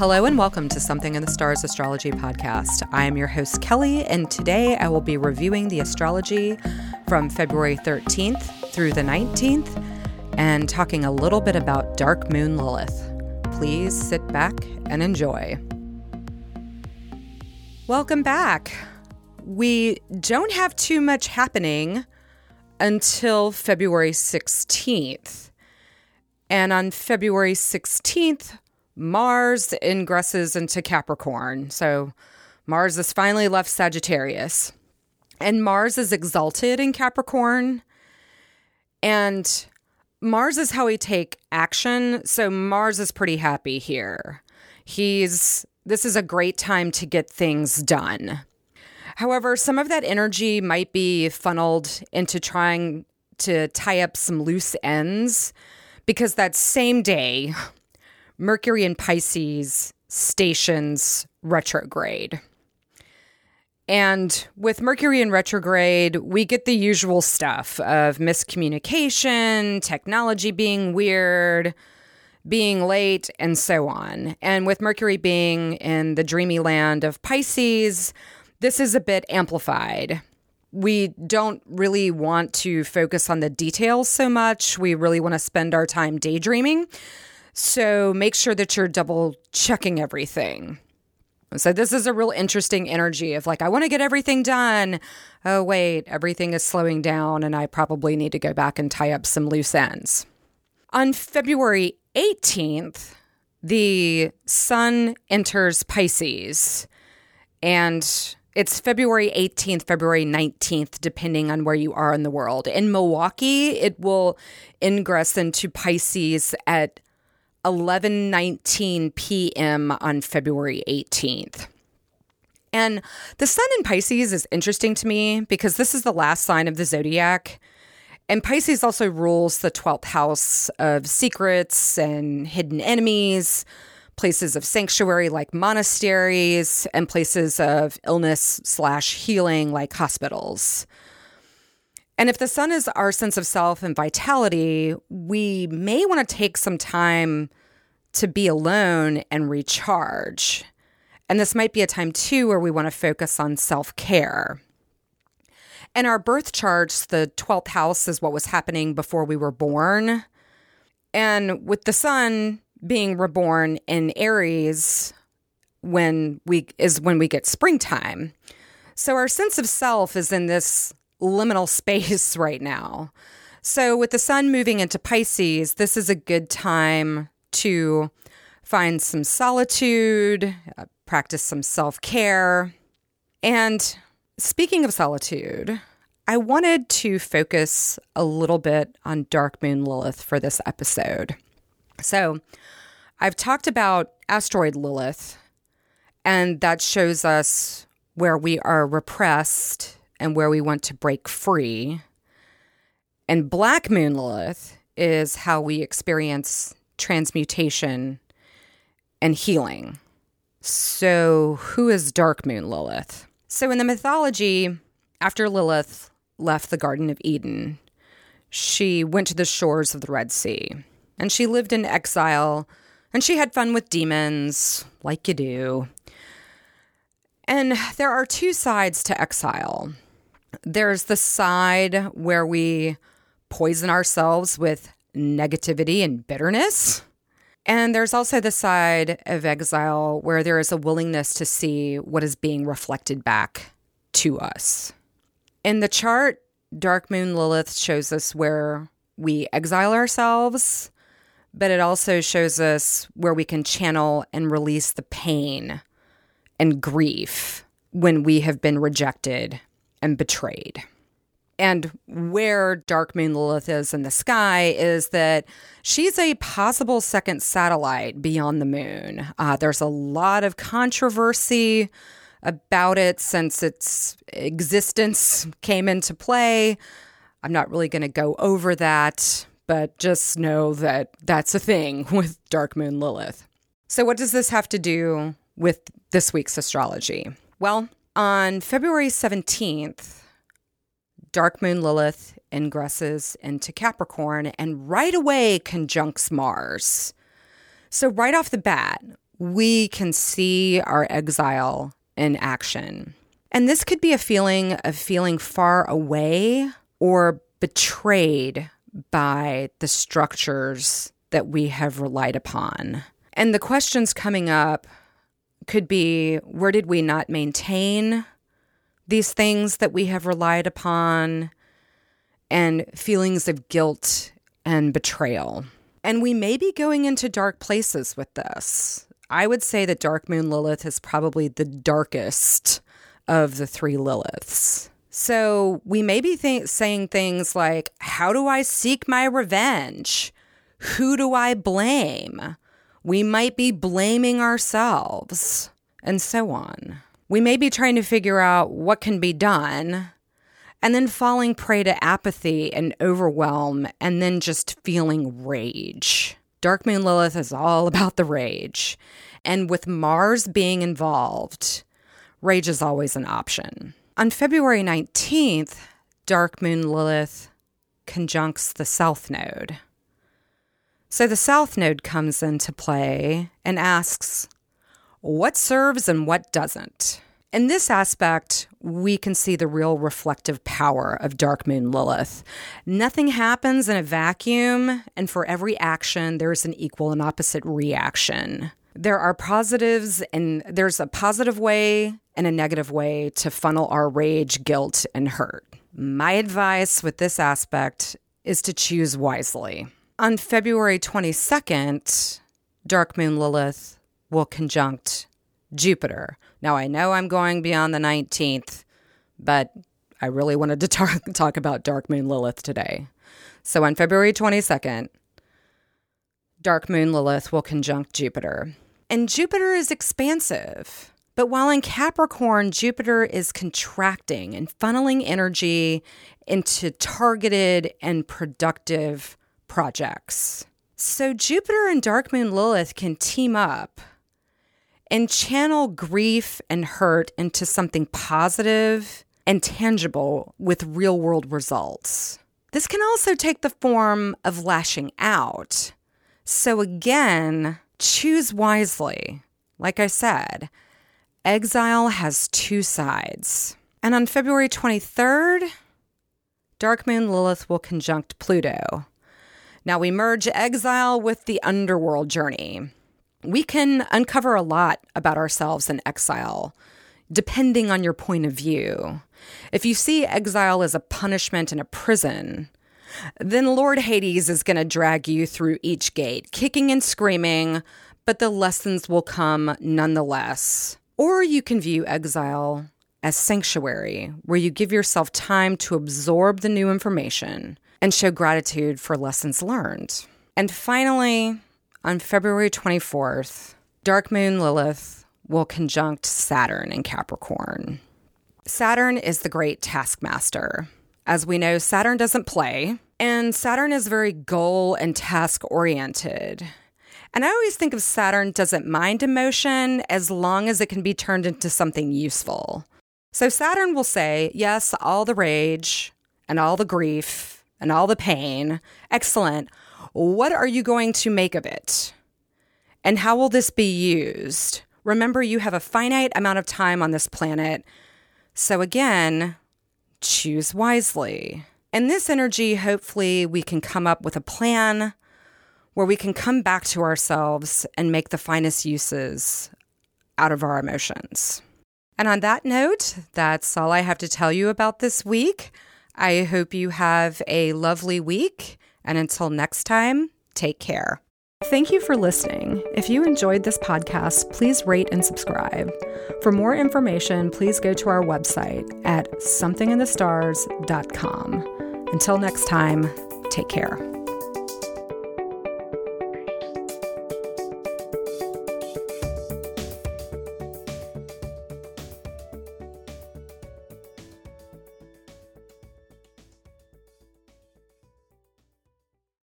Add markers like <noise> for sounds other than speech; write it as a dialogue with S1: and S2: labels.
S1: Hello and welcome to Something in the Stars Astrology Podcast. I am your host, Kelly, and today I will be reviewing the astrology from February 13th through the 19th and talking a little bit about Dark Moon Lilith. Please sit back and enjoy. Welcome back. We don't have too much happening until February 16th. And on February 16th, Mars ingresses into Capricorn. So Mars has finally left Sagittarius. And Mars is exalted in Capricorn. And Mars is how we take action. So Mars is pretty happy here. He's this is a great time to get things done. However, some of that energy might be funneled into trying to tie up some loose ends because that same day, Mercury in Pisces stations retrograde. And with Mercury in retrograde, we get the usual stuff of miscommunication, technology being weird, being late, and so on. And with Mercury being in the dreamy land of Pisces, this is a bit amplified. We don't really want to focus on the details so much. We really want to spend our time daydreaming. So make sure that you're double checking everything. So this is a real interesting energy of like, I want to get everything done. Oh, wait, everything is slowing down, and I probably need to go back and tie up some loose ends. On February 18th, the sun enters Pisces, and it's February 18th, February 19th, depending on where you are in the world. In Milwaukee, it will ingress into Pisces at 11:19 p.m. on February 18th. And the sun in Pisces is interesting to me because this is the last sign of the zodiac. And Pisces also rules the 12th house of secrets and hidden enemies, places of sanctuary like monasteries, and places of illness slash healing like hospitals. And if the sun is our sense of self and vitality, we may want to take some time to be alone and recharge. And this might be a time too where we want to focus on self care. And our birth charts, the 12th house is what was happening before we were born. And with the sun being reborn in Aries when we is when we get springtime. So our sense of self is in this liminal <laughs> space right now. So, with the sun moving into Pisces, this is a good time to find some solitude, uh, practice some self care. And speaking of solitude, I wanted to focus a little bit on Dark Moon Lilith for this episode. So, I've talked about asteroid Lilith, and that shows us where we are repressed and where we want to break free. And Black Moon Lilith is how we experience transmutation and healing. So, who is Dark Moon Lilith? So, in the mythology, after Lilith left the Garden of Eden, she went to the shores of the Red Sea and she lived in exile and she had fun with demons, like you do. And there are two sides to exile there's the side where we poison ourselves with negativity and bitterness. And there's also the side of exile where there is a willingness to see what is being reflected back to us. In the chart, Dark Moon Lilith shows us where we exile ourselves, but it also shows us where we can channel and release the pain and grief when we have been rejected and betrayed. And where Dark Moon Lilith is in the sky is that she's a possible second satellite beyond the moon. Uh, there's a lot of controversy about it since its existence came into play. I'm not really going to go over that, but just know that that's a thing <laughs> with Dark Moon Lilith. So, what does this have to do with this week's astrology? Well, on February 17th, Dark Moon Lilith ingresses into Capricorn and right away conjuncts Mars. So, right off the bat, we can see our exile in action. And this could be a feeling of feeling far away or betrayed by the structures that we have relied upon. And the questions coming up could be where did we not maintain these things that we have relied upon? And feelings of guilt and betrayal. And we may be going into dark places with this. I would say that Dark Moon Lilith is probably the darkest of the three Liliths. So we may be th- saying things like, How do I seek my revenge? Who do I blame? We might be blaming ourselves, and so on. We may be trying to figure out what can be done, and then falling prey to apathy and overwhelm, and then just feeling rage. Dark Moon Lilith is all about the rage. And with Mars being involved, rage is always an option. On February 19th, Dark Moon Lilith conjuncts the South Node. So the South Node comes into play and asks, what serves and what doesn't? In this aspect, we can see the real reflective power of Dark Moon Lilith. Nothing happens in a vacuum, and for every action, there's an equal and opposite reaction. There are positives, and there's a positive way and a negative way to funnel our rage, guilt, and hurt. My advice with this aspect is to choose wisely. On February 22nd, Dark Moon Lilith will conjunct Jupiter. Now, I know I'm going beyond the 19th, but I really wanted to <laughs> talk, talk about Dark Moon Lilith today. So, on February 22nd, Dark Moon Lilith will conjunct Jupiter. And Jupiter is expansive. But while in Capricorn, Jupiter is contracting and funneling energy into targeted and productive projects. So Jupiter and Dark Moon Lilith can team up and channel grief and hurt into something positive and tangible with real world results. This can also take the form of lashing out. So, again, choose wisely. Like I said, exile has two sides. And on February 23rd, Dark Moon Lilith will conjunct Pluto. Now we merge exile with the underworld journey we can uncover a lot about ourselves in exile, depending on your point of view. If you see exile as a punishment in a prison, then Lord Hades is going to drag you through each gate, kicking and screaming, but the lessons will come nonetheless. Or you can view exile as sanctuary, where you give yourself time to absorb the new information and show gratitude for lessons learned. And finally, on February 24th, Dark Moon Lilith will conjunct Saturn in Capricorn. Saturn is the great taskmaster. As we know, Saturn doesn't play, and Saturn is very goal and task oriented. And I always think of Saturn doesn't mind emotion as long as it can be turned into something useful. So Saturn will say, Yes, all the rage and all the grief and all the pain. Excellent. What are you going to make of it? And how will this be used? Remember, you have a finite amount of time on this planet. So, again, choose wisely. In this energy, hopefully, we can come up with a plan where we can come back to ourselves and make the finest uses out of our emotions. And on that note, that's all I have to tell you about this week. I hope you have a lovely week and until next time, take care. Thank you for listening. If you enjoyed this podcast, please rate and subscribe. For more information, please go to our website at somethinginthestars.com. Until next time, take care.